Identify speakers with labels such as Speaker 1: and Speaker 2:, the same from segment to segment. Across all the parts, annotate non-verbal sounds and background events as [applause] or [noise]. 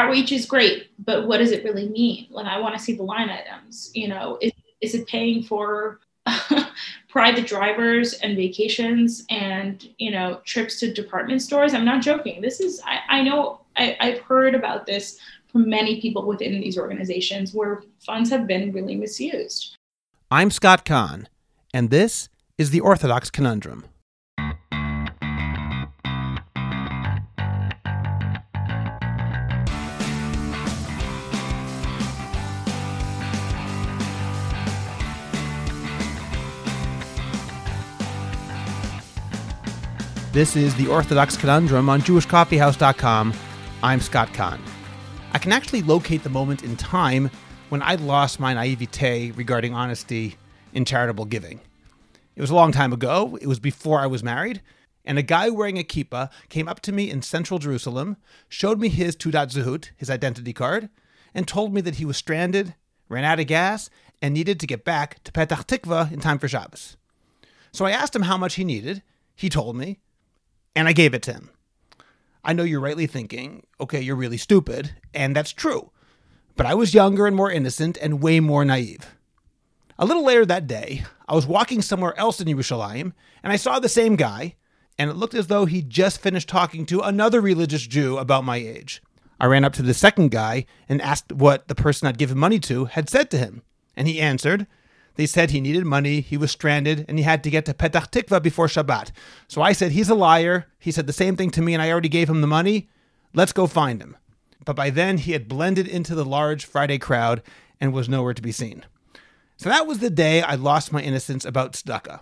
Speaker 1: outreach is great, but what does it really mean? Like, I want to see the line items. You know, is, is it paying for [laughs] private drivers and vacations and you know trips to department stores? I'm not joking. This is I, I know I, I've heard about this from many people within these organizations where funds have been really misused.
Speaker 2: I'm Scott Kahn, and this is the Orthodox Conundrum. This is the Orthodox Conundrum on JewishCoffeehouse.com. I'm Scott Kahn. I can actually locate the moment in time when I lost my naivete regarding honesty in charitable giving. It was a long time ago. It was before I was married. And a guy wearing a kippah came up to me in central Jerusalem, showed me his Teudat Zehut, his identity card, and told me that he was stranded, ran out of gas, and needed to get back to Petach Tikva in time for Shabbos. So I asked him how much he needed. He told me, and I gave it to him. I know you're rightly thinking, okay, you're really stupid, and that's true. But I was younger and more innocent and way more naive. A little later that day, I was walking somewhere else in Yerushalayim, and I saw the same guy, and it looked as though he'd just finished talking to another religious Jew about my age. I ran up to the second guy and asked what the person I'd given money to had said to him, and he answered, they said he needed money, he was stranded, and he had to get to Petach Tikva before Shabbat. So I said, He's a liar. He said the same thing to me, and I already gave him the money. Let's go find him. But by then, he had blended into the large Friday crowd and was nowhere to be seen. So that was the day I lost my innocence about tzedakah.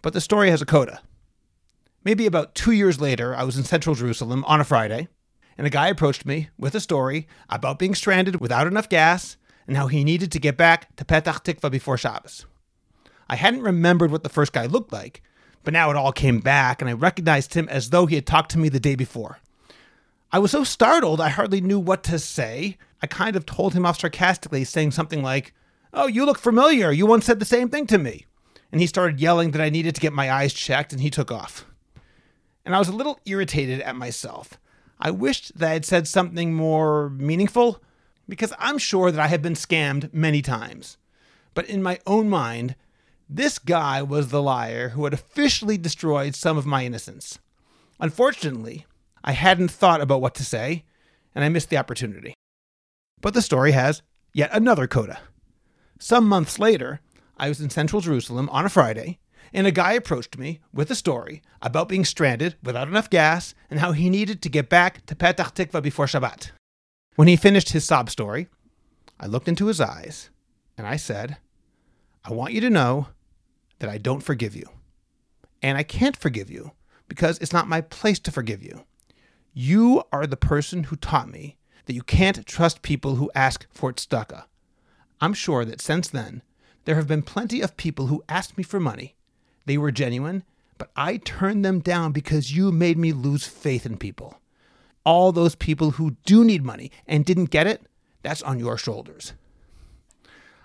Speaker 2: But the story has a coda. Maybe about two years later, I was in central Jerusalem on a Friday, and a guy approached me with a story about being stranded without enough gas and how he needed to get back to Petach Tikva before Shabbos. I hadn't remembered what the first guy looked like, but now it all came back, and I recognized him as though he had talked to me the day before. I was so startled I hardly knew what to say. I kind of told him off sarcastically, saying something like, Oh, you look familiar. You once said the same thing to me. And he started yelling that I needed to get my eyes checked, and he took off. And I was a little irritated at myself. I wished that I had said something more meaningful because I'm sure that I have been scammed many times. But in my own mind, this guy was the liar who had officially destroyed some of my innocence. Unfortunately, I hadn't thought about what to say, and I missed the opportunity. But the story has yet another coda. Some months later, I was in central Jerusalem on a Friday, and a guy approached me with a story about being stranded without enough gas and how he needed to get back to Petah Tikva before Shabbat. When he finished his sob story, I looked into his eyes and I said, I want you to know that I don't forgive you. And I can't forgive you because it's not my place to forgive you. You are the person who taught me that you can't trust people who ask for tzedakah. I'm sure that since then, there have been plenty of people who asked me for money. They were genuine, but I turned them down because you made me lose faith in people all those people who do need money and didn't get it, that's on your shoulders.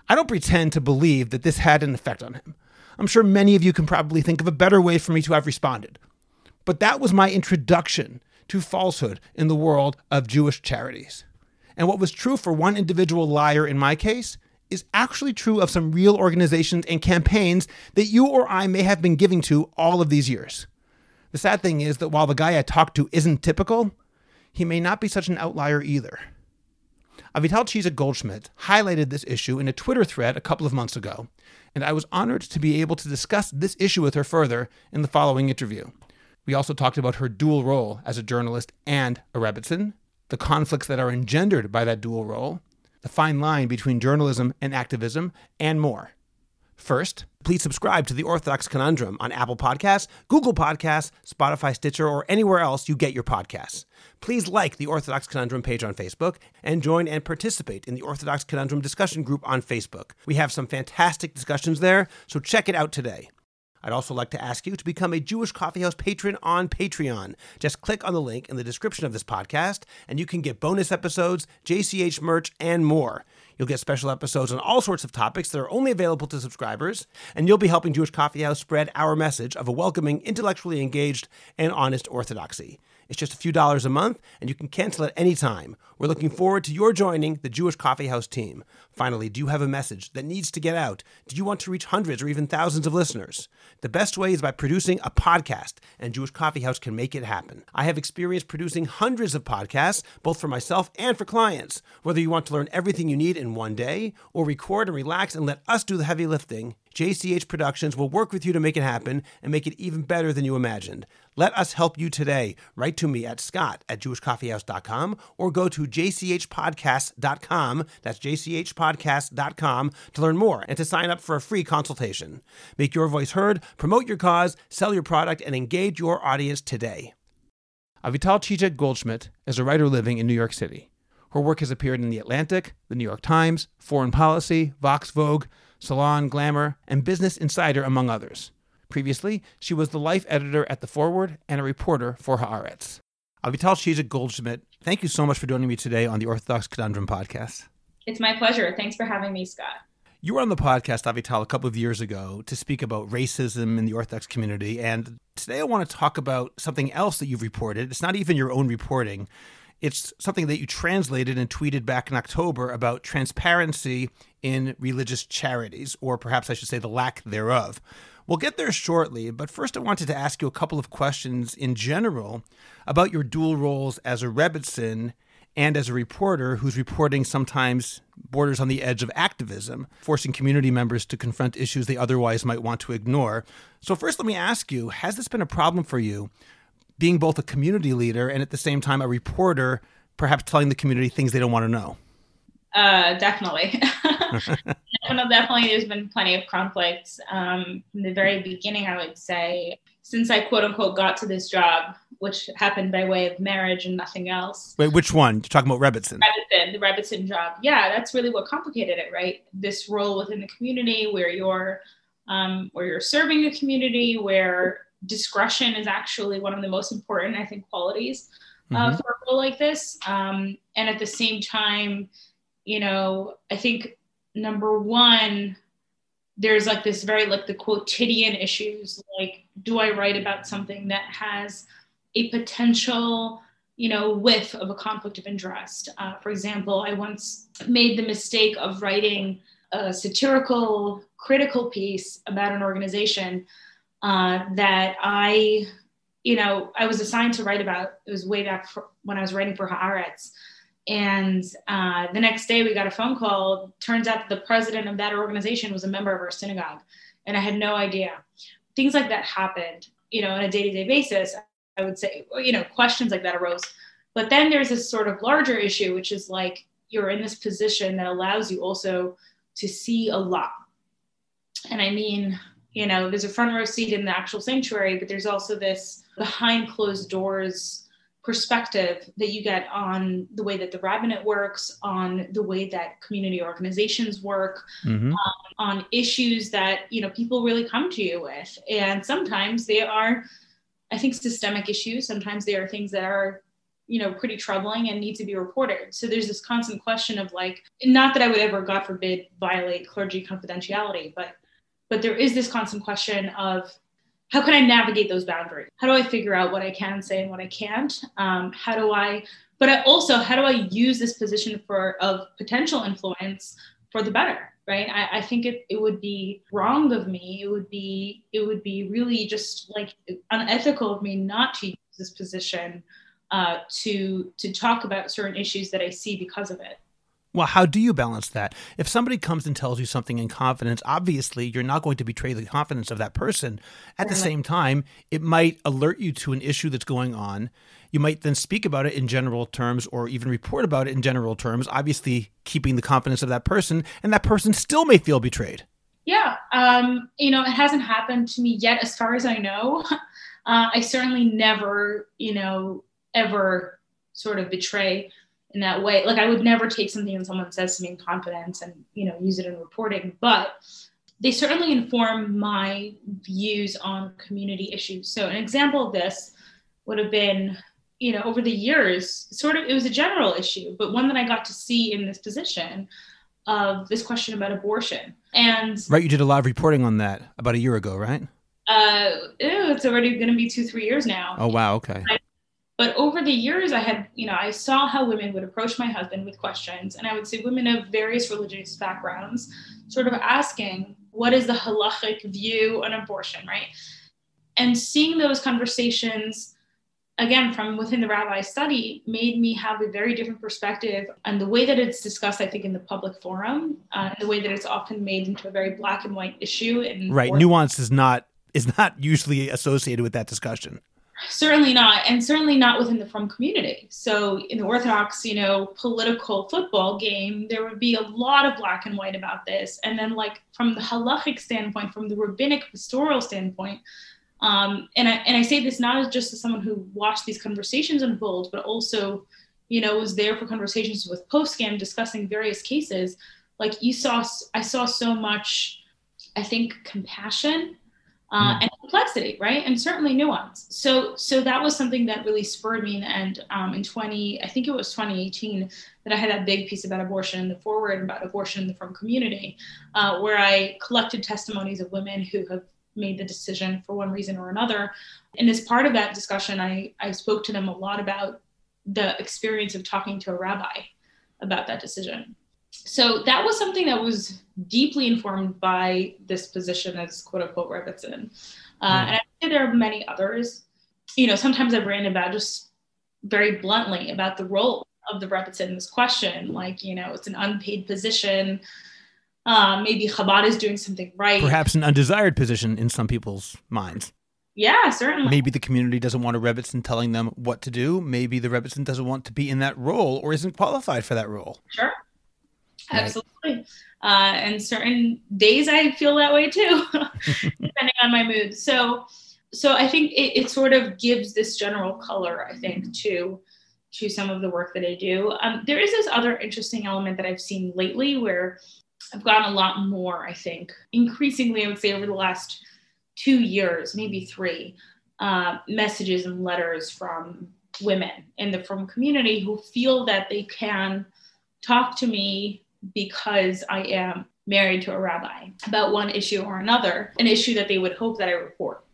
Speaker 2: I don't pretend to believe that this had an effect on him. I'm sure many of you can probably think of a better way for me to have responded. But that was my introduction to falsehood in the world of Jewish charities. And what was true for one individual liar in my case is actually true of some real organizations and campaigns that you or I may have been giving to all of these years. The sad thing is that while the guy I talked to isn't typical, he may not be such an outlier either. Avital Chizhik-Goldschmidt highlighted this issue in a Twitter thread a couple of months ago, and I was honored to be able to discuss this issue with her further in the following interview. We also talked about her dual role as a journalist and a Rebbetzin, the conflicts that are engendered by that dual role, the fine line between journalism and activism, and more. First, please subscribe to the Orthodox Conundrum on Apple Podcasts, Google Podcasts, Spotify, Stitcher, or anywhere else you get your podcasts. Please like the Orthodox Conundrum page on Facebook and join and participate in the Orthodox Conundrum discussion group on Facebook. We have some fantastic discussions there, so check it out today. I'd also like to ask you to become a Jewish Coffeehouse patron on Patreon. Just click on the link in the description of this podcast, and you can get bonus episodes, JCH merch, and more. You'll get special episodes on all sorts of topics that are only available to subscribers, and you'll be helping Jewish Coffee House spread our message of a welcoming, intellectually engaged, and honest orthodoxy. It's just a few dollars a month, and you can cancel at any time. We're looking forward to your joining the Jewish Coffee House team. Finally, do you have a message that needs to get out? Do you want to reach hundreds or even thousands of listeners? The best way is by producing a podcast, and Jewish Coffee House can make it happen. I have experience producing hundreds of podcasts, both for myself and for clients. Whether you want to learn everything you need in one day, or record and relax and let us do the heavy lifting, JCH Productions will work with you to make it happen and make it even better than you imagined. Let us help you today. Write to me at scott at jewishcoffeehouse.com or go to jchpodcast.com, that's jchpodcast.com, to learn more and to sign up for a free consultation. Make your voice heard, promote your cause, sell your product, and engage your audience today. Avital Chizhik-Goldschmidt is a writer living in New York City. Her work has appeared in The Atlantic, The New York Times, Foreign Policy, Vox Vogue, Salon, Glamour, and Business Insider, among others. Previously, she was the life editor at The Forward and a reporter for Haaretz. Avital Chizhik-Goldschmidt, thank you so much for joining me today on the Orthodox Conundrum podcast.
Speaker 1: It's my pleasure. Thanks for having me, Scott.
Speaker 2: You were on the podcast, Avital, a couple of years ago to speak about racism in the Orthodox community. And today I want to talk about something else that you've reported. It's not even your own reporting, it's something that you translated and tweeted back in October about transparency in religious charities, or perhaps I should say the lack thereof. We'll get there shortly, but first I wanted to ask you a couple of questions in general about your dual roles as a Rebbetzin and as a reporter whose reporting sometimes borders on the edge of activism, forcing community members to confront issues they otherwise might want to ignore. So, first, let me ask you has this been a problem for you, being both a community leader and at the same time a reporter, perhaps telling the community things they don't want to know?
Speaker 1: Uh, definitely. [laughs] definitely, there's been plenty of conflicts. Um, from the very beginning, I would say, since I quote unquote got to this job, which happened by way of marriage and nothing else.
Speaker 2: Wait, which one? You're talking about Rebbetzin?
Speaker 1: Rebbetzin, the Rebbetzin job. Yeah, that's really what complicated it, right? This role within the community where you're, um, where you're serving the community, where discretion is actually one of the most important, I think, qualities uh, mm-hmm. for a role like this. Um, and at the same time, you know, I think number one, there's like this very like the quotidian issues. Like, do I write about something that has a potential, you know, whiff of a conflict of interest? Uh, for example, I once made the mistake of writing a satirical, critical piece about an organization uh, that I, you know, I was assigned to write about. It was way back when I was writing for Haaretz. And uh, the next day we got a phone call. Turns out the president of that organization was a member of our synagogue. And I had no idea. Things like that happened, you know, on a day to day basis. I would say, you know, questions like that arose. But then there's this sort of larger issue, which is like you're in this position that allows you also to see a lot. And I mean, you know, there's a front row seat in the actual sanctuary, but there's also this behind closed doors perspective that you get on the way that the rabbinate works, on the way that community organizations work, mm-hmm. um, on issues that you know people really come to you with, and sometimes they are, I think, systemic issues. Sometimes they are things that are you know pretty troubling and need to be reported so there's this constant question of like not that i would ever god forbid violate clergy confidentiality but but there is this constant question of how can I navigate those boundaries? How do I figure out what I can say and what I can't? Um, how do I, but I also, how do I use this position for of potential influence for the better? Right. I, I think it, it would be wrong of me. It would be, it would be really just like unethical of me not to use this position uh, to to talk about certain issues that I see because of it.
Speaker 2: Well, how do you balance that? If somebody comes and tells you something in confidence, obviously you're not going to betray the confidence of that person. At the same time, it might alert you to an issue that's going on. You might then speak about it in general terms or even report about it in general terms, obviously keeping the confidence of that person, and that person still may feel betrayed.
Speaker 1: Yeah. Um, you know, it hasn't happened to me yet, as far as I know. [laughs] Uh, I certainly never, you know, ever sort of betray in that way. Like I would never take something that someone says to me in confidence and you know use it in reporting, but they certainly inform my views on community issues. So an example of this would have been, you know, over the years, sort of it was a general issue, but one that I got to see in this position of this question about abortion. And
Speaker 2: right, you did a lot of reporting on that about a year ago, right?
Speaker 1: Uh, ew, it's already going to be two, three years now.
Speaker 2: Oh wow, okay. I,
Speaker 1: But over the years, I had, you know, I saw how women would approach my husband with questions. And I would see women of various religious backgrounds, sort of asking, what is the halachic view on abortion, right? And seeing those conversations again from within the rabbi study made me have a very different perspective on the way that it's discussed i think in the public forum uh, and the way that it's often made into a very black and white issue and
Speaker 2: right nuance is not is not usually associated with that discussion
Speaker 1: certainly not and certainly not within the frum community so in the orthodox you know political football game there would be a lot of black and white about this and then like from the halachic standpoint from the rabbinic pastoral standpoint um, and I and I say this not as just as someone who watched these conversations unfold, but also, you know, was there for conversations with poskim discussing various cases. Like you saw, I saw so much, I think, compassion uh, mm. and complexity, right, and certainly nuance. So, so that was something that really spurred me. And um, in 20, I think it was 2018, that I had that big piece about abortion in the forward about abortion in the frum community, uh, where I collected testimonies of women who have made the decision for one reason or another. And as part of that discussion, I, I spoke to them a lot about the experience of talking to a rabbi about that decision. So that was something that was deeply informed by this position as quote unquote Rebbetzin. Uh, mm. And I think there are many others. You know, sometimes I've written about just very bluntly about the role of the Rebbetzin in this question. Like, you know, it's an unpaid position um, maybe Chabad is doing something right.
Speaker 2: Perhaps an undesired position in some people's minds.
Speaker 1: Yeah, certainly.
Speaker 2: Maybe the community doesn't want a Rebbetzin telling them what to do. Maybe the Rebbetzin doesn't want to be in that role or isn't qualified for that role.
Speaker 1: Sure. Absolutely. Uh, and certain days I feel that way too, [laughs] depending on my mood. So, so I think it, it, sort of gives this general color, I think, to to some of the work that I do. Um, there is this other interesting element that I've seen lately where I've gotten a lot more, I think, increasingly, I would say over the last two years, maybe three, uh, messages and letters from women in the frum community who feel that they can talk to me because I am married to a rabbi about one issue or another, an issue that they would hope that I report.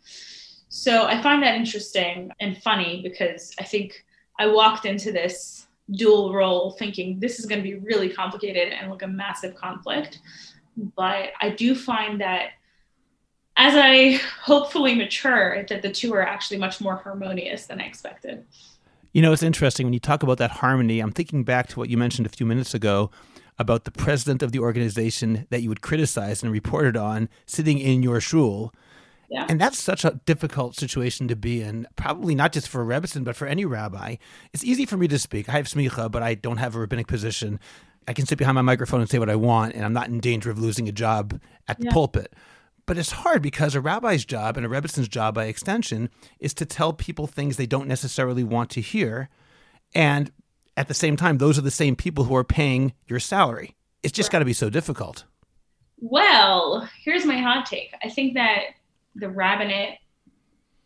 Speaker 1: So I find that interesting and funny because I think I walked into this dual role thinking this is going to be really complicated and like a massive conflict but i do find that as i hopefully mature that the two are actually much more harmonious than i expected
Speaker 2: you know it's interesting when you talk about that harmony i'm thinking back to what you mentioned a few minutes ago about the president of the organization that you would criticize and reported on sitting in your shul
Speaker 1: yeah.
Speaker 2: And that's such a difficult situation to be in, probably not just for a but for any rabbi. It's easy for me to speak. I have smicha, but I don't have a rabbinic position. I can sit behind my microphone and say what I want, and I'm not in danger of losing a job at the yeah. pulpit. But it's hard because a rabbi's job and a Rebbetzin's job by extension is to tell people things they don't necessarily want to hear. And at the same time, those are the same people who are paying your salary. It's just right. got to be so difficult.
Speaker 1: Well, here's my hot take. I think that the rabbinate,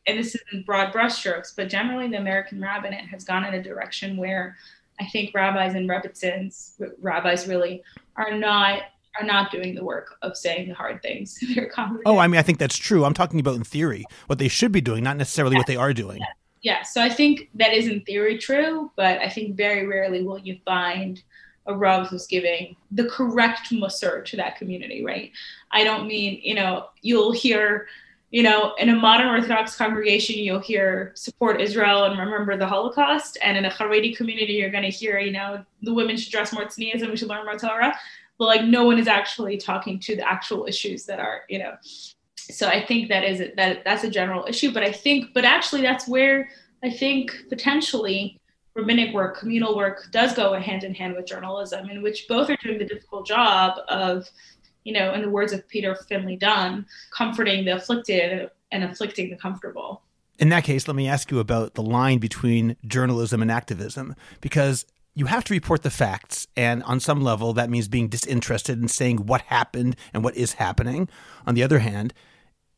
Speaker 1: and this is in broad brushstrokes, but generally the American rabbinate has gone in a direction where I think rabbis and rebbetzins, rabbis really, are not are not doing the work of saying the hard things [laughs] to their congregation.
Speaker 2: Oh, I mean, I think that's true. I'm talking about in theory, what they should be doing, not necessarily what they are doing.
Speaker 1: Yeah. So I think that is in theory true, but I think very rarely will you find a Rav who's giving the correct Musar to that community, right? I don't mean, you know, you'll hear you know, in a modern Orthodox congregation, you'll hear support Israel and remember the Holocaust. And in a Haredi community, you're going to hear, you know, the women should dress more tznius and we should learn more Torah. But like, no one is actually talking to the actual issues that are, you know. So I think that is that that's a general issue. But I think, but actually, that's where I think potentially rabbinic work, communal work, does go hand in hand with journalism, in which both are doing the difficult job of you know, in the words of Peter Finley Dunne, comforting the afflicted and afflicting the comfortable.
Speaker 2: In that case, let me ask you about the line between journalism and activism, because you have to report the facts. And on some level, that means being disinterested in saying what happened and what is happening. On the other hand,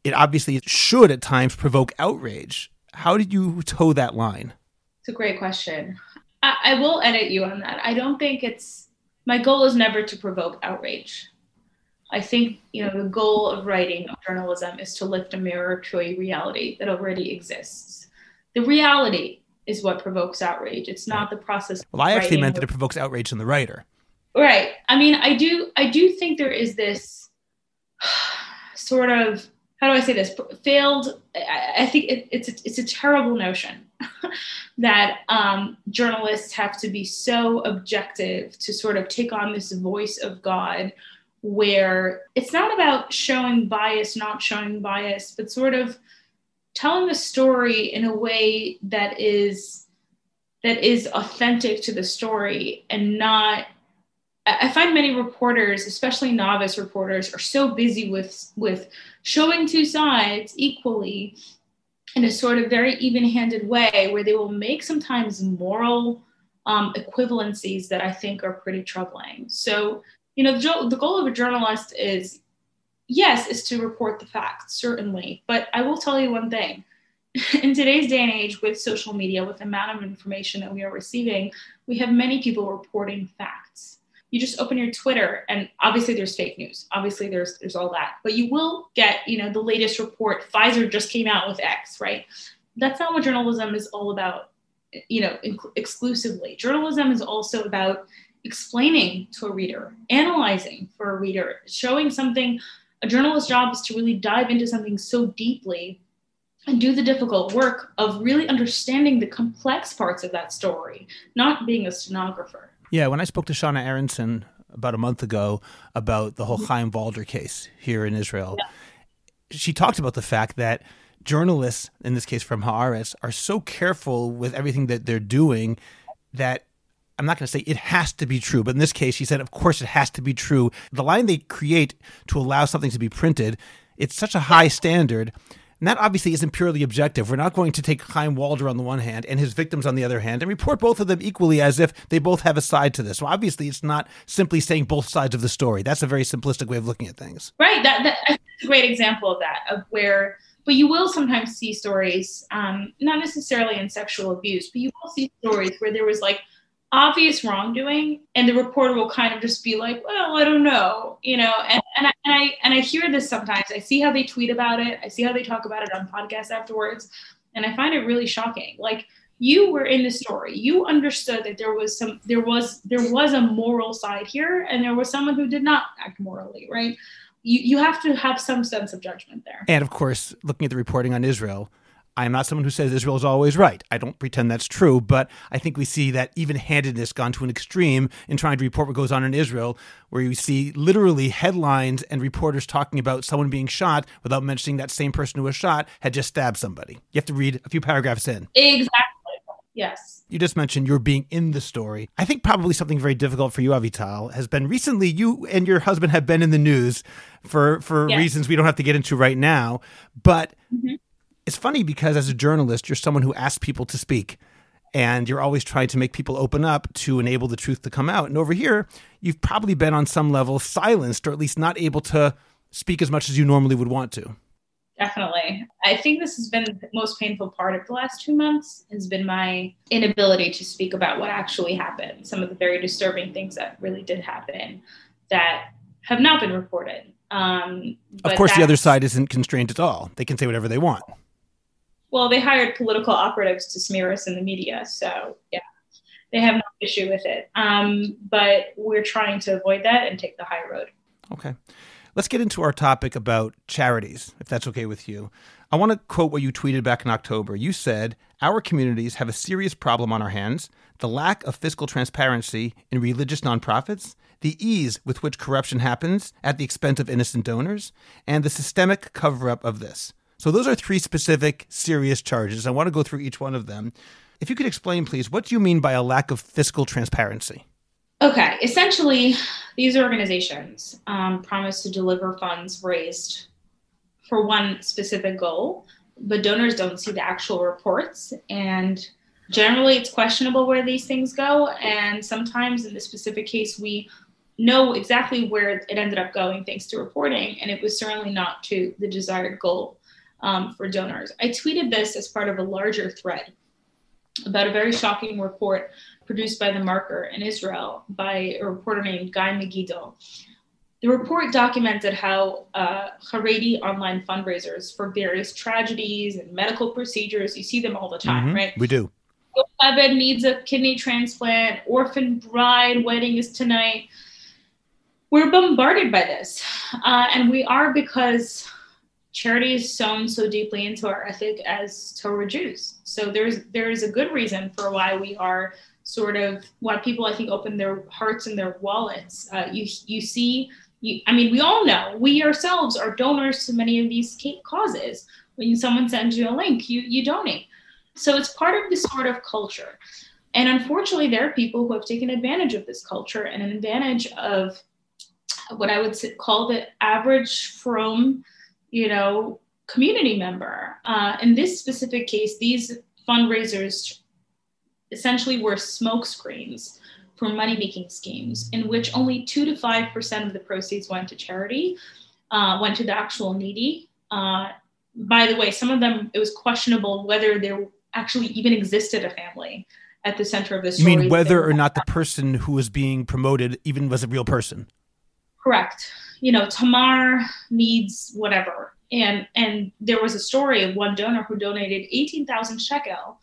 Speaker 2: it obviously should at times provoke outrage. How did you toe that line?
Speaker 1: It's a great question. I, I will edit you on that. I don't think it's my goal is never to provoke outrage. I think you know the goal of writing of journalism is to lift a mirror to a reality that already exists. The reality is what provokes outrage. It's not the process.
Speaker 2: Well, I actually meant that it provokes outrage in the writer.
Speaker 1: Right. I mean, I do. I do think there is this [sighs] sort of how do I say this? Failed. I, think it, it's a, it's a terrible notion [laughs] that um, journalists have to be so objective to sort of take on this voice of God, where it's not about showing bias, not showing bias, but sort of telling the story in a way that is that is authentic to the story and not I find many reporters, especially novice reporters, are so busy with with showing two sides equally in a sort of very even-handed way, where they will make sometimes moral um, equivalencies that I think are pretty troubling. So, you know, the, the goal of a journalist is, yes, is to report the facts, certainly. But I will tell you one thing: [laughs] in today's day and age, with social media, with the amount of information that we are receiving, we have many people reporting facts you just open your Twitter and obviously there's fake news. Obviously there's there's all that. But you will get, you know, the latest report Pfizer just came out with X, right? That's not what journalism is all about, you know, inc- exclusively. Journalism is also about explaining to a reader, analyzing for a reader, showing something a journalist's job is to really dive into something so deeply and do the difficult work of really understanding the complex parts of that story, not being a stenographer.
Speaker 2: Yeah, when I spoke to Shana Aaronson about a month ago about the whole mm-hmm. Chaim Walder case here in Israel, yeah. she talked about the fact that journalists, in this case from Haaretz, are so careful with everything that they're doing that I'm not going to say it has to be true, but in this case, she said, of course, it has to be true. The line they create to allow something to be printed, it's such a high standard and that obviously isn't purely objective. We're not going to take Chaim Walder on the one hand and his victims on the other hand and report both of them equally as if they both have a side to this. So obviously, it's not simply saying both sides of the story. That's a very simplistic way of looking at things.
Speaker 1: Right. That, that's a great example of that, of where, but you will sometimes see stories, um, not necessarily in sexual abuse, but you will see stories where there was like, obvious wrongdoing and the reporter will kind of just be like well i don't know you know and, and, I, and i and i hear this sometimes. I see how they tweet about it. I see how they talk about it on podcasts afterwards and i find it really shocking. Like you were in the story. You understood that there was some there was there was a moral side here and there was someone who did not act morally right? You, you have to have some sense of judgment there.
Speaker 2: And of course looking at the reporting on israel I am not someone who says Israel is always right. I don't pretend that's true, but I think we see that even handedness gone to an extreme in trying to report what goes on in Israel, where you see literally headlines and reporters talking about someone being shot without mentioning that same person who was shot had just stabbed somebody. You have to read a few paragraphs in.
Speaker 1: Exactly. Yes.
Speaker 2: You just mentioned you're being in the story. I think probably something very difficult for you, Avital, has been recently you and your husband have been in the news for for yes. reasons we don't have to get into right now. But mm-hmm it's funny because as a journalist, you're someone who asks people to speak and you're always trying to make people open up to enable the truth to come out. And over here, you've probably been on some level silenced or at least not able to speak as much as you normally would want to.
Speaker 1: Definitely. I think this has been the most painful part of the last two months has been my inability to speak about what actually happened, some of the very disturbing things that really did happen that have not been reported. Um,
Speaker 2: of course, the other side isn't constrained at all. They can say whatever they want
Speaker 1: well, they hired political operatives to smear us in the media. So, yeah, they have no issue with it. Um, but we're trying to avoid that and take the high road.
Speaker 2: Okay. Let's get into our topic about charities, if that's okay with you. I want to quote what you tweeted back in October. You said, Our communities have a serious problem on our hands the lack of fiscal transparency in religious nonprofits, the ease with which corruption happens at the expense of innocent donors, and the systemic cover up of this. So those are three specific serious charges. I want to go through each one of them. If you could explain, please, what do you mean by a lack of fiscal transparency?
Speaker 1: Okay, essentially, these organizations um, promise to deliver funds raised for one specific goal, but donors don't see the actual reports. And generally, it's questionable where these things go. And sometimes, in this specific case, we know exactly where it ended up going thanks to reporting, and it was certainly not to the desired goal um, for donors. I tweeted this as part of a larger thread about a very shocking report produced by The Marker in Israel by a reporter named Guy Megiddo. The report documented how uh, Haredi online fundraisers for various tragedies and medical procedures, you see them all the time, mm-hmm. right?
Speaker 2: We do.
Speaker 1: Abed needs a kidney transplant, orphan bride wedding is tonight. We're bombarded by this. Uh, and we are because charity is sewn so deeply into our ethic as Torah Jews. So there's there is a good reason for why we are sort of why people I think open their hearts and their wallets. Uh, you you see, you, I mean, we all know we ourselves are donors to many of these causes. When someone sends you a link, you you donate. So it's part of this sort of culture. And unfortunately, there are people who have taken advantage of this culture and an advantage of what I would call the average frum, you know, community member. Uh, in this specific case, these fundraisers essentially were smoke screens for money making schemes in which only 2 to 5% of the proceeds went to charity, uh, went to the actual needy. Uh, by the way, some of them, it was questionable whether there actually even existed a family at the center of this.
Speaker 2: You mean whether or not the person who was being promoted even was a real person?
Speaker 1: Correct. You know, Tamar needs whatever. And and there was a story of one donor who donated 18,000 shekel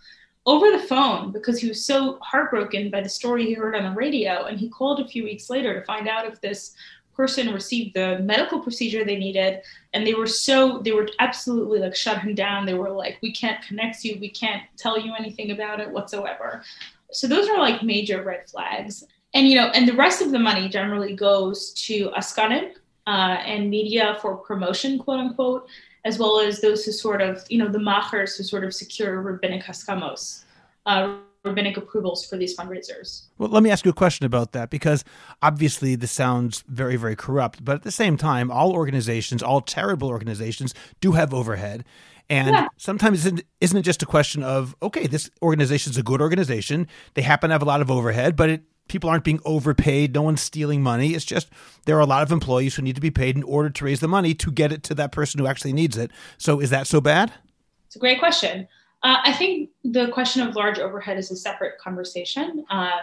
Speaker 1: over the phone because he was so heartbroken by the story he heard on the radio. And he called a few weeks later to find out if this person received the medical procedure they needed. And they were so they were absolutely like shut him down. They were like we can't connect you. We can't tell you anything about it whatsoever. So those are like major red flags. And you know and the rest of the money generally goes to askanim uh, and media for promotion quote unquote as well as those who sort of you know the machers who sort of secure rabbinic haskamos uh, rabbinic approvals for these fundraisers.
Speaker 2: Well, let me ask you a question about that because obviously this sounds very, very corrupt, but at the same time, all organizations, all charitable organizations, do have overhead. And yeah. sometimes isn't, isn't it just a question of, okay, this organization is a good organization. They happen to have a lot of overhead, but it, people aren't being overpaid. No one's stealing money. It's just there are a lot of employees who need to be paid in order to raise the money to get it to that person who actually needs it. So is that so bad?
Speaker 1: It's a great question. Uh, I think the question of large overhead is a separate conversation. Uh,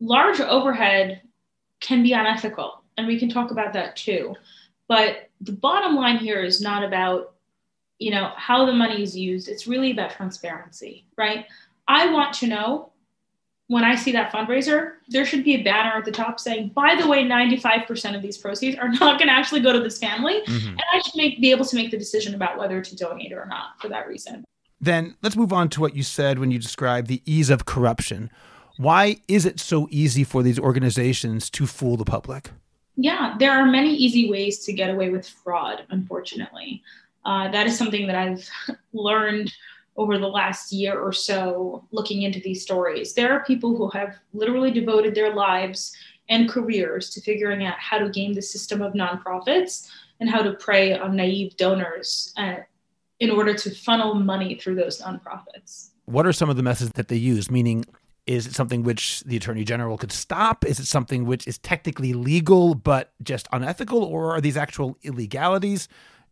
Speaker 1: large overhead can be unethical, and we can talk about that too. But the bottom line here is not about, you know, how the money is used. It's really about transparency, right? I want to know when I see that fundraiser, there should be a banner at the top saying, by the way, 95% of these proceeds are [laughs] not going to actually go to this family. Mm-hmm. And I should make, be able to make the decision about whether to donate or not for that reason.
Speaker 2: Then let's move on to what you said when you described the ease of corruption. Why is it so easy for these organizations to fool the public?
Speaker 1: Yeah, there are many easy ways to get away with fraud, unfortunately. Uh, that is something that I've [laughs] learned over the last year or so looking into these stories. There are people who have literally devoted their lives and careers to figuring out how to game the system of nonprofits and how to prey on naive donors uh, in order to funnel money through those nonprofits.
Speaker 2: What are some of the methods that they use? Meaning, is it something which the attorney general could stop? Is it something which is technically legal but just unethical? Or are these actual illegalities?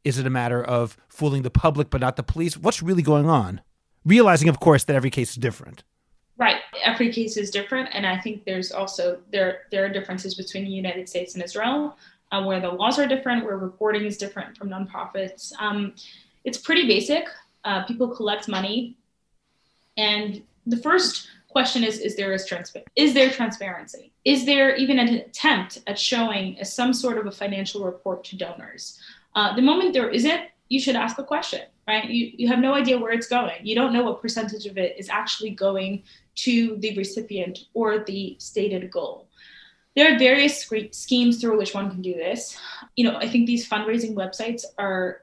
Speaker 2: Is it a matter of fooling the public but not the police? What's really going on? Realizing, of course, that every case is different.
Speaker 1: Right. Every case is different. And I think there's also there there are differences between the United States and Israel, uh, where the laws are different, where reporting is different from nonprofits. Um, it's pretty basic. Uh, people collect money, and the first question is: Is there is transpa- Is there transparency? Is there even an attempt at showing some sort of a financial report to donors? Uh, the moment there isn't, you should ask a question, right? You, you have no idea where it's going. You don't know what percentage of it is actually going to the recipient or the stated goal. There are various schemes through which one can do this. You know, I think these fundraising websites are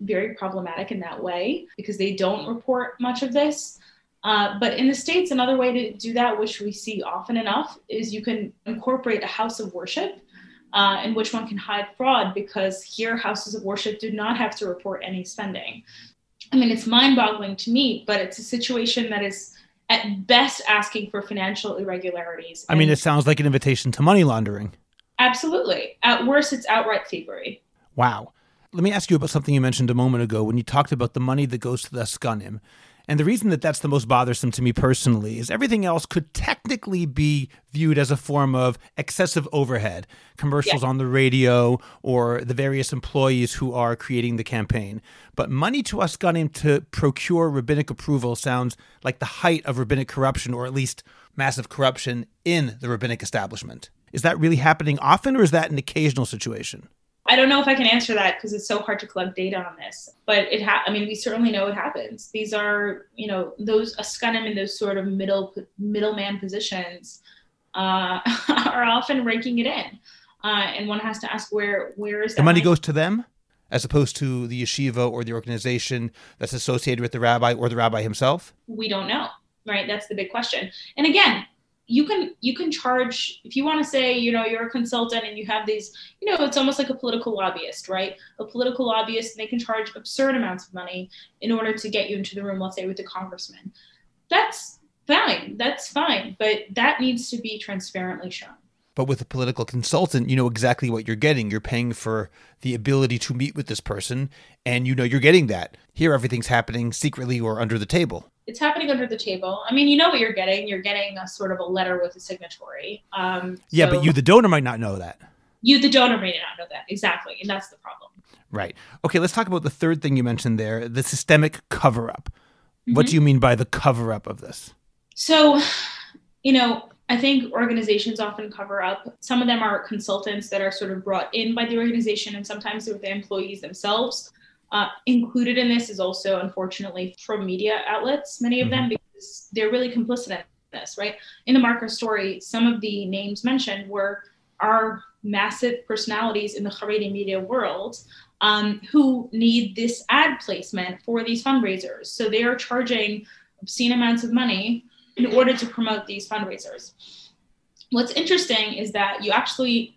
Speaker 1: very problematic in that way because they don't report much of this. Uh, but in the States, another way to do that, which we see often enough, is you can incorporate a house of worship uh, in which one can hide fraud because here houses of worship do not have to report any spending. I mean, it's mind boggling to me, but it's a situation that is at best asking for financial irregularities.
Speaker 2: I mean, it sounds like an invitation to money laundering.
Speaker 1: Absolutely. At worst, it's outright thievery.
Speaker 2: Wow. Let me ask you about something you mentioned a moment ago when you talked about the money that goes to the askanim. And the reason that that's the most bothersome to me personally is everything else could technically be viewed as a form of excessive overhead, commercials yeah. on the radio or the various employees who are creating the campaign. But money to askanim to procure rabbinic approval sounds like the height of rabbinic corruption, or at least massive corruption in the rabbinic establishment. Is that really happening often, or is that an occasional situation?
Speaker 1: I don't know if I can answer that because it's so hard to collect data on this. But it ha- I mean, we certainly know it happens. These are, you know, those Askunim in those sort of middle middleman positions uh, [laughs] are often raking it in, uh, and one has to ask where where is
Speaker 2: the money, money goes to them as opposed to the yeshiva or the organization that's associated with the rabbi or the rabbi himself?
Speaker 1: We don't know, right? That's the big question. And again, you can you can charge if you want to say you know you're a consultant and you have these you know it's almost like a political lobbyist right? A political lobbyist they can charge absurd amounts of money in order to get you into the room let's say with the congressman. That's fine that's fine but that needs to be transparently shown.
Speaker 2: But with a political consultant you know exactly what you're getting. You're paying for the ability to meet with this person and you know you're getting that. Here everything's happening secretly or under the table
Speaker 1: it's happening under the table. I mean, you know what you're getting. You're getting a sort of a letter with a signatory. Um,
Speaker 2: yeah, so but you, the donor, might not know that.
Speaker 1: You, the donor, may not know that exactly, and that's the problem.
Speaker 2: Right. Okay. Let's talk about the third thing you mentioned there: the systemic cover-up. Mm-hmm. What do you mean by the cover-up of this?
Speaker 1: So, you know, I think organizations often cover up. Some of them are consultants that are sort of brought in by the organization, and sometimes they're the employees themselves. Uh, included in this is also, unfortunately, from media outlets, many of them, mm-hmm. because they're really complicit in this, right? In the Marker story, some of the names mentioned were our massive personalities in the Haredi media world um, who need this ad placement for these fundraisers. So they are charging obscene amounts of money in order to promote these fundraisers. What's interesting is that you actually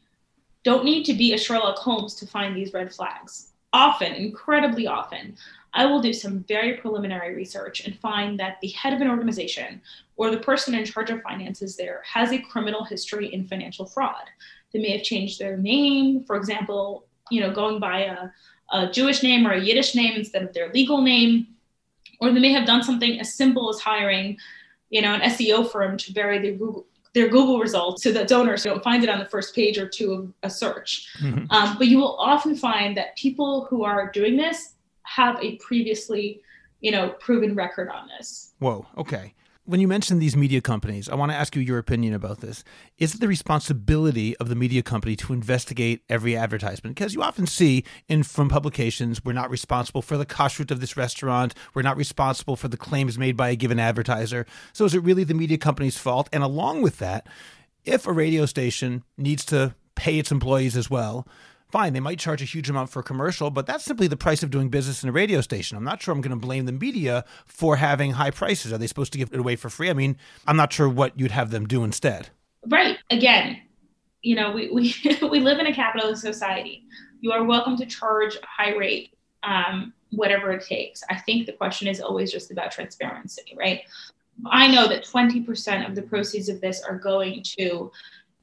Speaker 1: don't need to be a Sherlock Holmes to find these red flags often, incredibly often, I will do some very preliminary research and find that the head of an organization or the person in charge of finances there has a criminal history in financial fraud. They may have changed their name, for example, you know, going by a, a Jewish name or a Yiddish name instead of their legal name, or they may have done something as simple as hiring, you know, an SEO firm to vary the Google, their Google results so that donors don't find it on the first page or two of a search. Mm-hmm. Um, but you will often find that people who are doing this have a previously, you know, proven record on this.
Speaker 2: Whoa. Okay when you mention these media companies, I want to ask you your opinion about this. Is it the responsibility of the media company to investigate every advertisement? Because you often see in frum publications, we're not responsible for the kashrut of this restaurant. We're not responsible for the claims made by a given advertiser. So is it really the media company's fault? And along with that, if a radio station needs to pay its employees as well, fine, they might charge a huge amount for a commercial, but that's simply the price of doing business in a radio station. I'm not sure I'm going to blame the media for having high prices. Are they supposed to give it away for free? I mean, I'm not sure what you'd have them do instead.
Speaker 1: Right. Again, you know, we, we, [laughs] we live in a capitalist society. You are welcome to charge a high rate, um, whatever it takes. I think the question is always just about transparency, right? I know that 20% of the proceeds of this are going to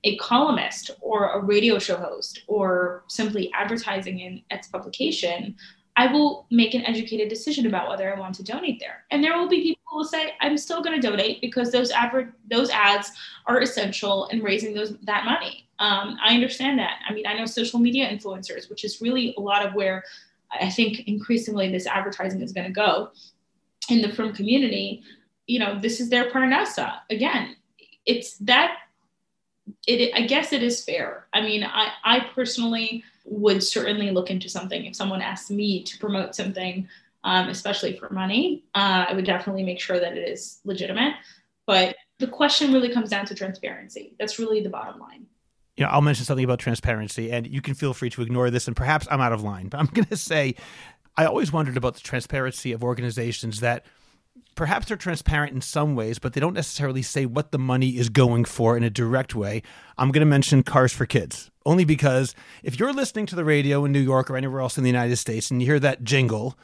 Speaker 1: a columnist or a radio show host or simply advertising in its publication, I will make an educated decision about whether I want to donate there. And there will be people who will say, I'm still going to donate because those adver- those ads are essential in raising those that money. Um, I understand that. I mean, I know social media influencers, which is really a lot of where I think increasingly this advertising is going to go in the frum community. You know, this is their parnasa. Again, it's that it, I guess it is fair. I mean, I, I personally would certainly look into something if someone asked me to promote something, um, especially for money. Uh, I would definitely make sure that it is legitimate. But the question really comes down to transparency. That's really the bottom line.
Speaker 2: You know, I'll mention something about transparency, and you can feel free to ignore this, and perhaps I'm out of line, but I'm going to say I always wondered about the transparency of organizations that perhaps they're transparent in some ways, but they don't necessarily say what the money is going for in a direct way. I'm going to mention Cars for Kids, only because if you're listening to the radio in New York or anywhere else in the United States and you hear that jingle,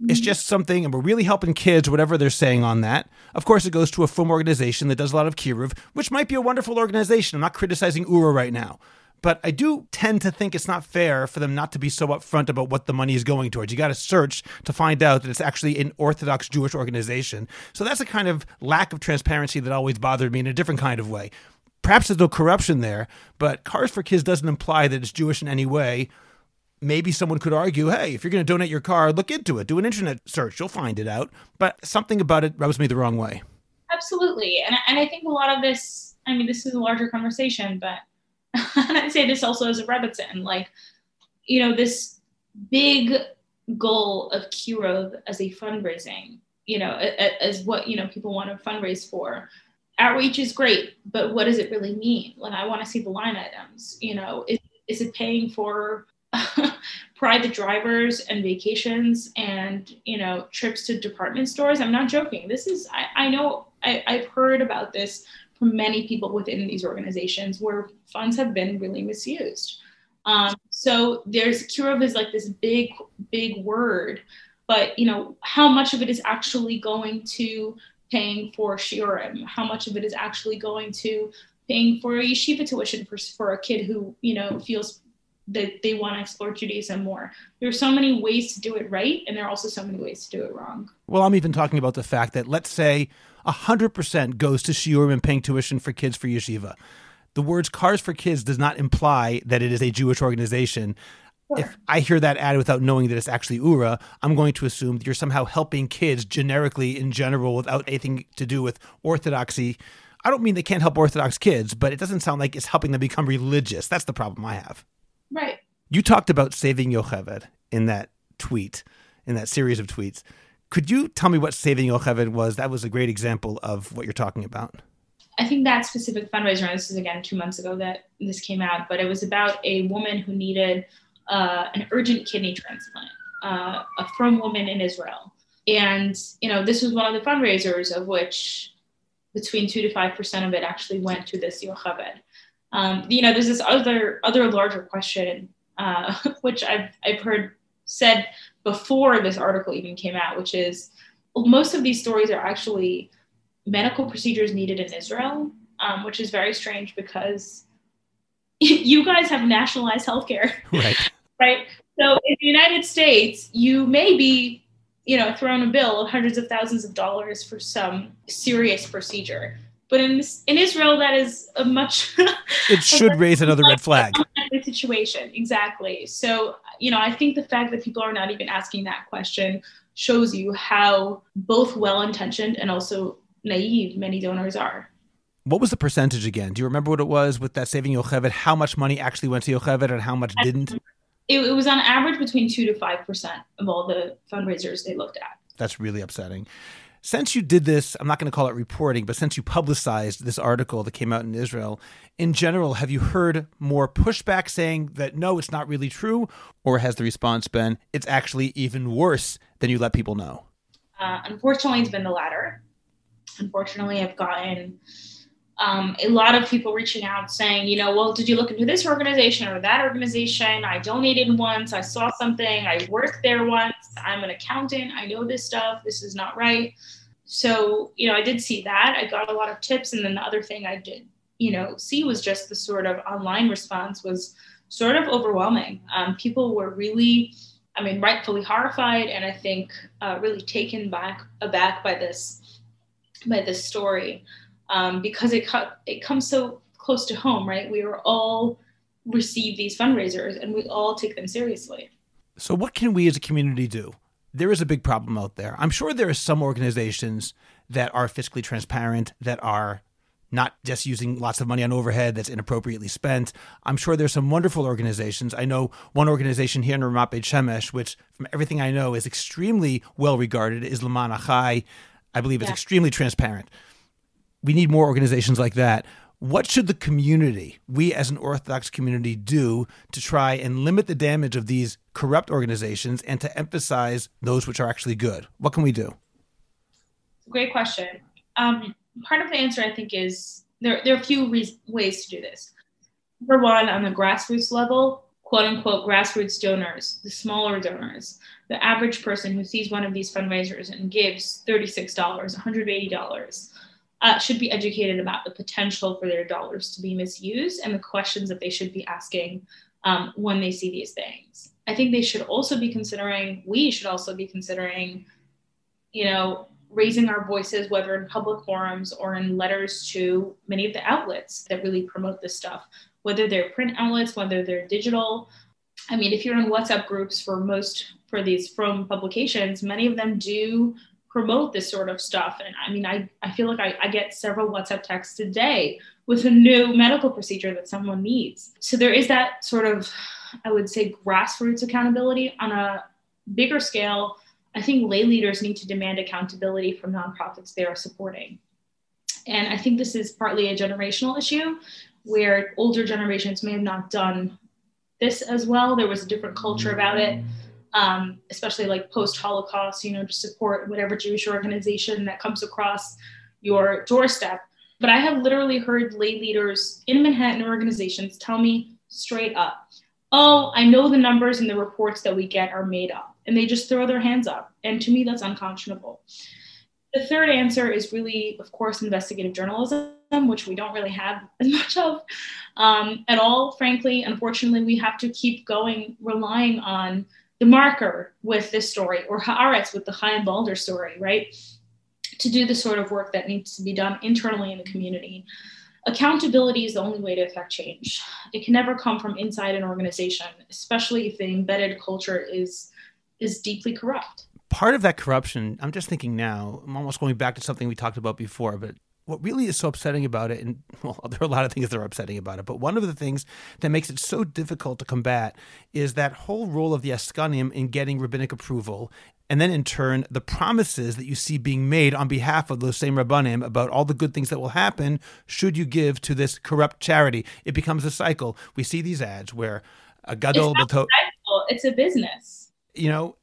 Speaker 2: it's mm-hmm. just something, and we're really helping kids, whatever they're saying on that. Of course, it goes to a frum organization that does a lot of kiruv, which might be a wonderful organization. I'm not criticizing Oorah right now. But I do tend to think it's not fair for them not to be so upfront about what the money is going towards. You got to search to find out that it's actually an Orthodox Jewish organization. So that's a kind of lack of transparency that always bothered me in a different kind of way. Perhaps there's no corruption there, but Cars for Kids doesn't imply that it's Jewish in any way. Maybe someone could argue, hey, if you're going to donate your car, look into it. Do an internet search. You'll find it out. But something about it rubs me the wrong way.
Speaker 1: Absolutely. And, and I think a lot of this, I mean, this is a larger conversation, but [laughs] and I say this also as a Rebbetzin, like, you know, this big goal of kiruv as a fundraising, you know, as what, you know, people want to fundraise for. Outreach is great, but what does it really mean? Like, I want to see the line items, you know, is, is it paying for [laughs] private drivers and vacations and, you know, trips to department stores? I'm not joking. This is, I, I know I, I've heard about this from many people within these organizations where funds have been really misused. Um, so there's kiruv is like this big, big word, but you know how much of it is actually going to paying for shiurim? How much of it is actually going to paying for a yeshiva tuition for, for a kid who you know feels that they want to explore Judaism more. There are so many ways to do it right, and there are also so many ways to do it wrong.
Speaker 2: Well, I'm even talking about the fact that let's say 100% goes to shiurim and paying tuition for kids for yeshiva. The words Cars for Kids does not imply that it is a Jewish organization. Sure. If I hear that ad without knowing that it's actually Oorah, I'm going to assume that you're somehow helping kids generically in general without anything to do with orthodoxy. I don't mean they can't help Orthodox kids, but it doesn't sound like it's helping them become religious. That's the problem I have.
Speaker 1: Right.
Speaker 2: You talked about saving Yocheved in that tweet, in that series of tweets. Could you tell me what Saving Yocheved was? That was a great example of what you're talking about.
Speaker 1: I think that specific fundraiser, this is again two months ago that this came out, but it was about a woman who needed uh, an urgent kidney transplant, uh, a frum woman in Israel. And, you know, this was one of the fundraisers of which between two to 5% of it actually went to this Yocheved. Um, you know, there's this other, other larger question, uh, [laughs] which I've, I've heard said before this article even came out, which is most of these stories are actually medical procedures needed in Israel, um, which is very strange because [laughs] you guys have nationalized healthcare. [laughs]
Speaker 2: Right.
Speaker 1: right. So in the United States, you may be, you know, thrown a bill of hundreds of thousands of dollars for some serious procedure. But in in Israel, that is a much. [laughs]
Speaker 2: it should [laughs] raise another red flag. [laughs]
Speaker 1: Situation exactly. So you know, I think the fact that people are not even asking that question shows you how both well-intentioned and also naive many donors are.
Speaker 2: What was the percentage again? Do you remember what it was with that saving Yocheved? How much money actually went to Yocheved and how much didn't?
Speaker 1: It, it was on average between two to five percent of all the fundraisers they looked at.
Speaker 2: That's really upsetting. Since you did this, I'm not going to call it reporting, but since you publicized this article that came out in Israel, in general, have you heard more pushback saying that no, it's not really true? Or has the response been, it's actually even worse than you let people know?
Speaker 1: Uh, unfortunately, it's been the latter. Unfortunately, I've gotten um, a lot of people reaching out saying, you know, well, did you look into this organization or that organization? I donated once, I saw something, I worked there once, I'm an accountant, I know this stuff, this is not right. So, you know, I did see that. I got a lot of tips. And then the other thing I did, you know, see was just the sort of online response was sort of overwhelming. Um, people were really, I mean, rightfully horrified and I think uh, really taken back aback by this, by this story um, because it, it comes so close to home, right? We are all receive these fundraisers and we all take them seriously.
Speaker 2: So, what can we as a community do? there is a big problem out there. I'm sure there are some organizations that are fiscally transparent, that are not just using lots of money on overhead that's inappropriately spent. I'm sure there's some wonderful organizations. I know one organization here in Ramat Beit Shemesh, which from everything I know is extremely well regarded, is Lema'an Achai. I believe it's yeah. extremely transparent. We need more organizations like that. What should the community, we as an Orthodox community, do to try and limit the damage of these corrupt organizations and to emphasize those which are actually good? What can we do?
Speaker 1: Great question. Um, part of the answer, I think, is there, there are a few re- ways to do this. Number one, on the grassroots level, quote unquote grassroots donors, the smaller donors, the average person who sees one of these fundraisers and gives $36, $180, uh, should be educated about the potential for their dollars to be misused and the questions that they should be asking um, when they see these things. I think they should also be considering, we should also be considering, you know, raising our voices, whether in public forums or in letters to many of the outlets that really promote this stuff, whether they're print outlets, whether they're digital. I mean, if you're in WhatsApp groups for most for these frum publications, many of them do promote this sort of stuff. And I mean, I, I feel like I, I get several WhatsApp texts a day with a new medical procedure that someone needs. So there is that sort of, I would say, grassroots accountability on a bigger scale. I think lay leaders need to demand accountability from nonprofits they are supporting. And I think this is partly a generational issue where older generations may have not done this as well. There was a different culture about it, mm. Um, especially like post Holocaust, you know, to support whatever Jewish organization that comes across your doorstep. But I have literally heard lay leaders in Manhattan organizations tell me straight up, oh, I know the numbers and the reports that we get are made up. And they just throw their hands up. And to me, that's unconscionable. The third answer is really, of course, investigative journalism, which we don't really have [laughs] as much of um, at all, frankly. Unfortunately, we have to keep going, relying on TheMarker with this story or Haaretz with the Chaim Walder story, right? to do the sort of work that needs to be done internally in the community. Accountability is the only way to affect change. It can never come from inside an organization, especially if the embedded culture is is deeply corrupt.
Speaker 2: Part of that corruption, I'm just thinking now, I'm almost going back to something we talked about before, but what really is so upsetting about it, and well, [laughs] there are a lot of things that are upsetting about it, but one of the things that makes it so difficult to combat is that whole role of the Askanim in getting rabbinic approval and then in turn the promises that you see being made on behalf of those same rabbanim about all the good things that will happen should you give to this corrupt charity. It becomes a cycle. We see these ads where a gadol
Speaker 1: it's,
Speaker 2: bato-
Speaker 1: it's a business.
Speaker 2: You know,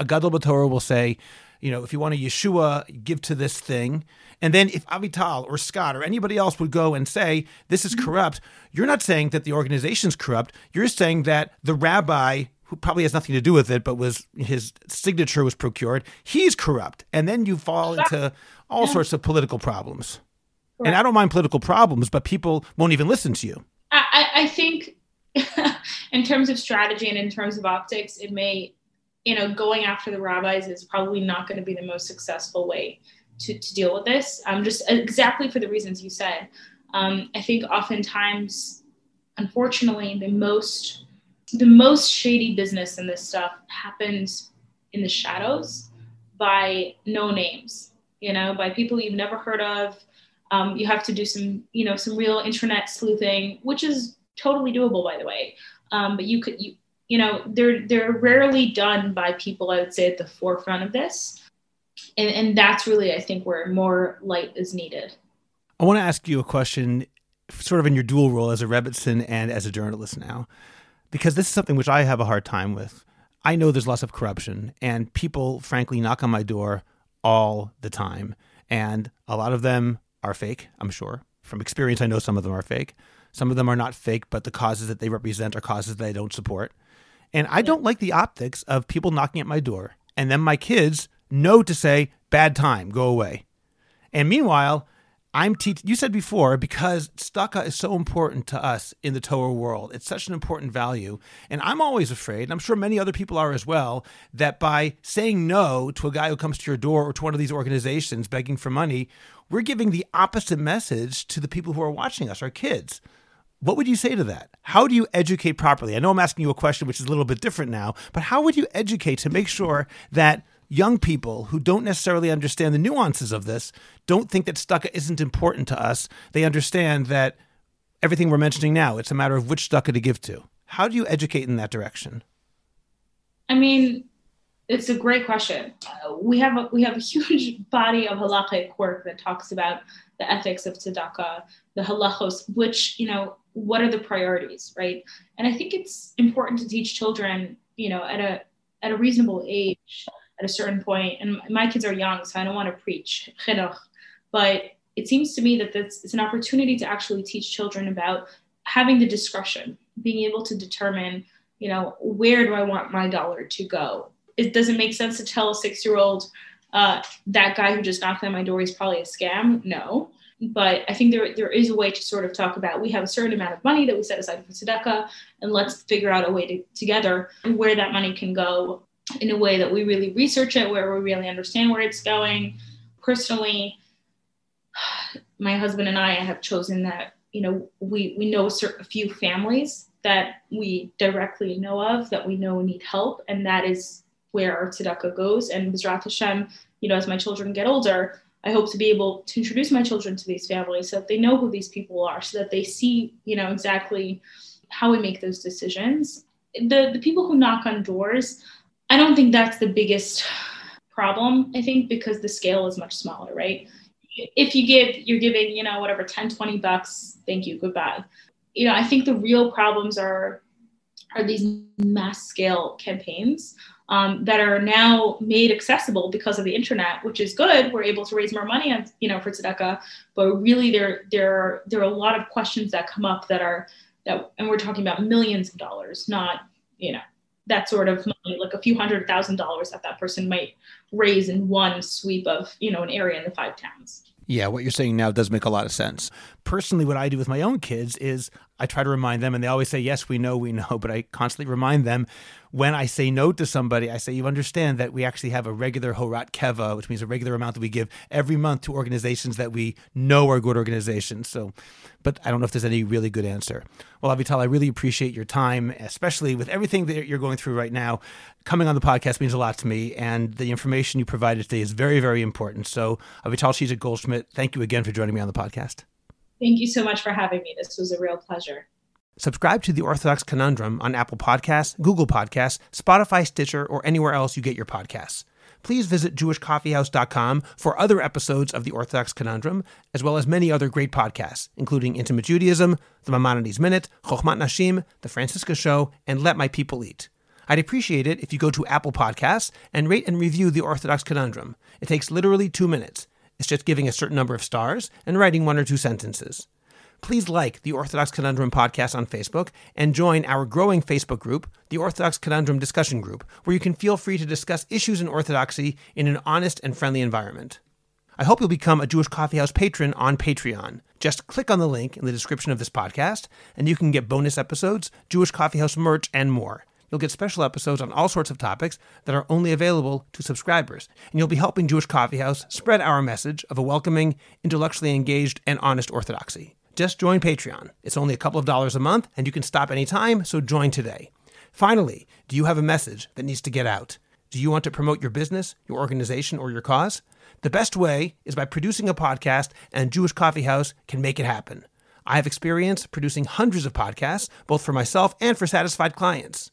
Speaker 2: a gadol batorah will say, you know, if you want a Yeshua, give to this thing. And then if Avital or Scott or anybody else would go and say this is mm-hmm. corrupt, you're not saying that the organization's corrupt. You're saying that the rabbi who probably has nothing to do with it, but was his signature was procured, he's corrupt. And then you fall into all yeah. sorts of political problems. Correct. And I don't mind political problems, but people won't even listen to you.
Speaker 1: I, I think [laughs] in terms of strategy and in terms of optics, it may, you know, going after the rabbis is probably not going to be the most successful way to, to deal with this. Um, just exactly for the reasons you said. Um, I think oftentimes, unfortunately, the most the most shady business in this stuff happens in the shadows by no names, you know, by people you've never heard of. Um, you have to do some, you know, some real internet sleuthing, which is totally doable, by the way. Um, but you could, you, you know, they're they're rarely done by people. I would say at the forefront of this, and and that's really, I think, where more light is needed.
Speaker 2: I want to ask you a question, sort of in your dual role as a Rebbetzin and as a journalist now because this is something which I have a hard time with. I know there's lots of corruption, and people, frankly, knock on my door all the time. And a lot of them are fake, I'm sure. From experience, I know some of them are fake. Some of them are not fake, but the causes that they represent are causes that I don't support. And I don't like the optics of people knocking at my door and then my kids know to say, bad time, go away. And meanwhile, I'm teaching. You said before because tzedakah is so important to us in the Torah world. It's such an important value, and I'm always afraid, and I'm sure many other people are as well, that by saying no to a guy who comes to your door or to one of these organizations begging for money, we're giving the opposite message to the people who are watching us, our kids. What would you say to that? How do you educate properly? I know I'm asking you a question which is a little bit different now, but how would you educate to make sure that young people who don't necessarily understand the nuances of this don't think that tzedakah isn't important to us. They understand that everything we're mentioning now, it's a matter of which tzedakah to give to. How do you educate in that direction?
Speaker 1: I mean, it's a great question. Uh, we have a, we have a huge [laughs] body of halachic work that talks about the ethics of tzedakah, the halachos, which you know what are the priorities, right? And I think it's important to teach children, you know, at a at a reasonable age, at a certain point. And my kids are young, so I don't want to preach but it seems to me that this it's an opportunity to actually teach children about having the discretion, being able to determine, you know, where do I want my dollar to go? It doesn't make sense to tell a six year old uh, that guy who just knocked on my door is probably a scam. No. But I think there, there is a way to sort of talk about we have a certain amount of money that we set aside for tzedakah, and let's figure out a way to, together where that money can go in a way that we really research it, where we really understand where it's going. Personally, [sighs] my husband and I have chosen that you know we we know a few families that we directly know of that we know need help, and that is where our tzedakah goes. And Bezrat Hashem, you know, as my children get older, I hope to be able to introduce my children to these families so that they know who these people are, so that they see, you know, exactly how we make those decisions. The the people who knock on doors, I don't think that's the biggest problem. I think because the scale is much smaller, right? If you give, you're giving, you know, whatever, 10, 20 bucks, thank you, goodbye. You know, I think the real problems are are these mass scale campaigns um, that are now made accessible because of the internet, which is good. We're able to raise more money, on, you know, for tzedakah. But really, there there are there are a lot of questions that come up that are that, and we're talking about millions of dollars, not you know that sort of money, like a few hundred thousand dollars that that person might raise in one sweep of you know an area in the five towns.
Speaker 2: Yeah, what you're saying now does make a lot of sense. Personally, what I do with my own kids is I try to remind them, and they always say, Yes, we know, we know, [laughs] but I constantly remind them when I say no to somebody, I say, You understand that we actually have a regular Hora'at Keva, which means a regular amount that we give every month to organizations that we know are good organizations. So, but I don't know if there's any really good answer. Well, Avital, I really appreciate your time, especially with everything that you're going through right now. Coming on the podcast means a lot to me, and the information you provided today is very, very important. So, Avital Chizhik-Goldschmidt, thank you again for joining me on the podcast.
Speaker 1: Thank you so much for having me. This was a real pleasure.
Speaker 2: Subscribe to the Orthodox Conundrum on Apple Podcasts, Google Podcasts, Spotify, Stitcher, or anywhere else you get your podcasts. Please visit jewishcoffeehouse.com for other episodes of the Orthodox Conundrum, as well as many other great podcasts, including Intimate Judaism, The Maimonides Minute, Chochmat Nashim, The Franciska Show, and Let My People Eat. I'd appreciate it if you go to Apple Podcasts and rate and review the Orthodox Conundrum. It takes literally two minutes. It's just giving a certain number of stars and writing one or two sentences. Please like the Orthodox Conundrum podcast on Facebook and join our growing Facebook group, the Orthodox Conundrum Discussion Group, where you can feel free to discuss issues in Orthodoxy in an honest and friendly environment. I hope you'll become a Jewish Coffeehouse patron on Patreon. Just click on the link in the description of this podcast, and you can get bonus episodes, Jewish Coffeehouse merch, and more. You'll get special episodes on all sorts of topics that are only available to subscribers. And you'll be helping Jewish Coffeehouse spread our message of a welcoming, intellectually engaged, and honest orthodoxy. Just join Patreon. It's only a couple of dollars a month, and you can stop anytime, so join today. Finally, do you have a message that needs to get out? Do you want to promote your business, your organization, or your cause? The best way is by producing a podcast, and Jewish Coffee House can make it happen. I have experience producing hundreds of podcasts, both for myself and for satisfied clients.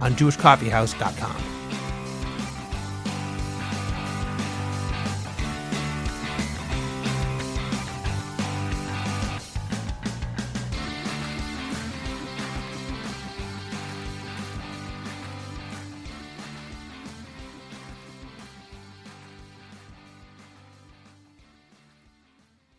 Speaker 2: on jewishcoffeehouse.com.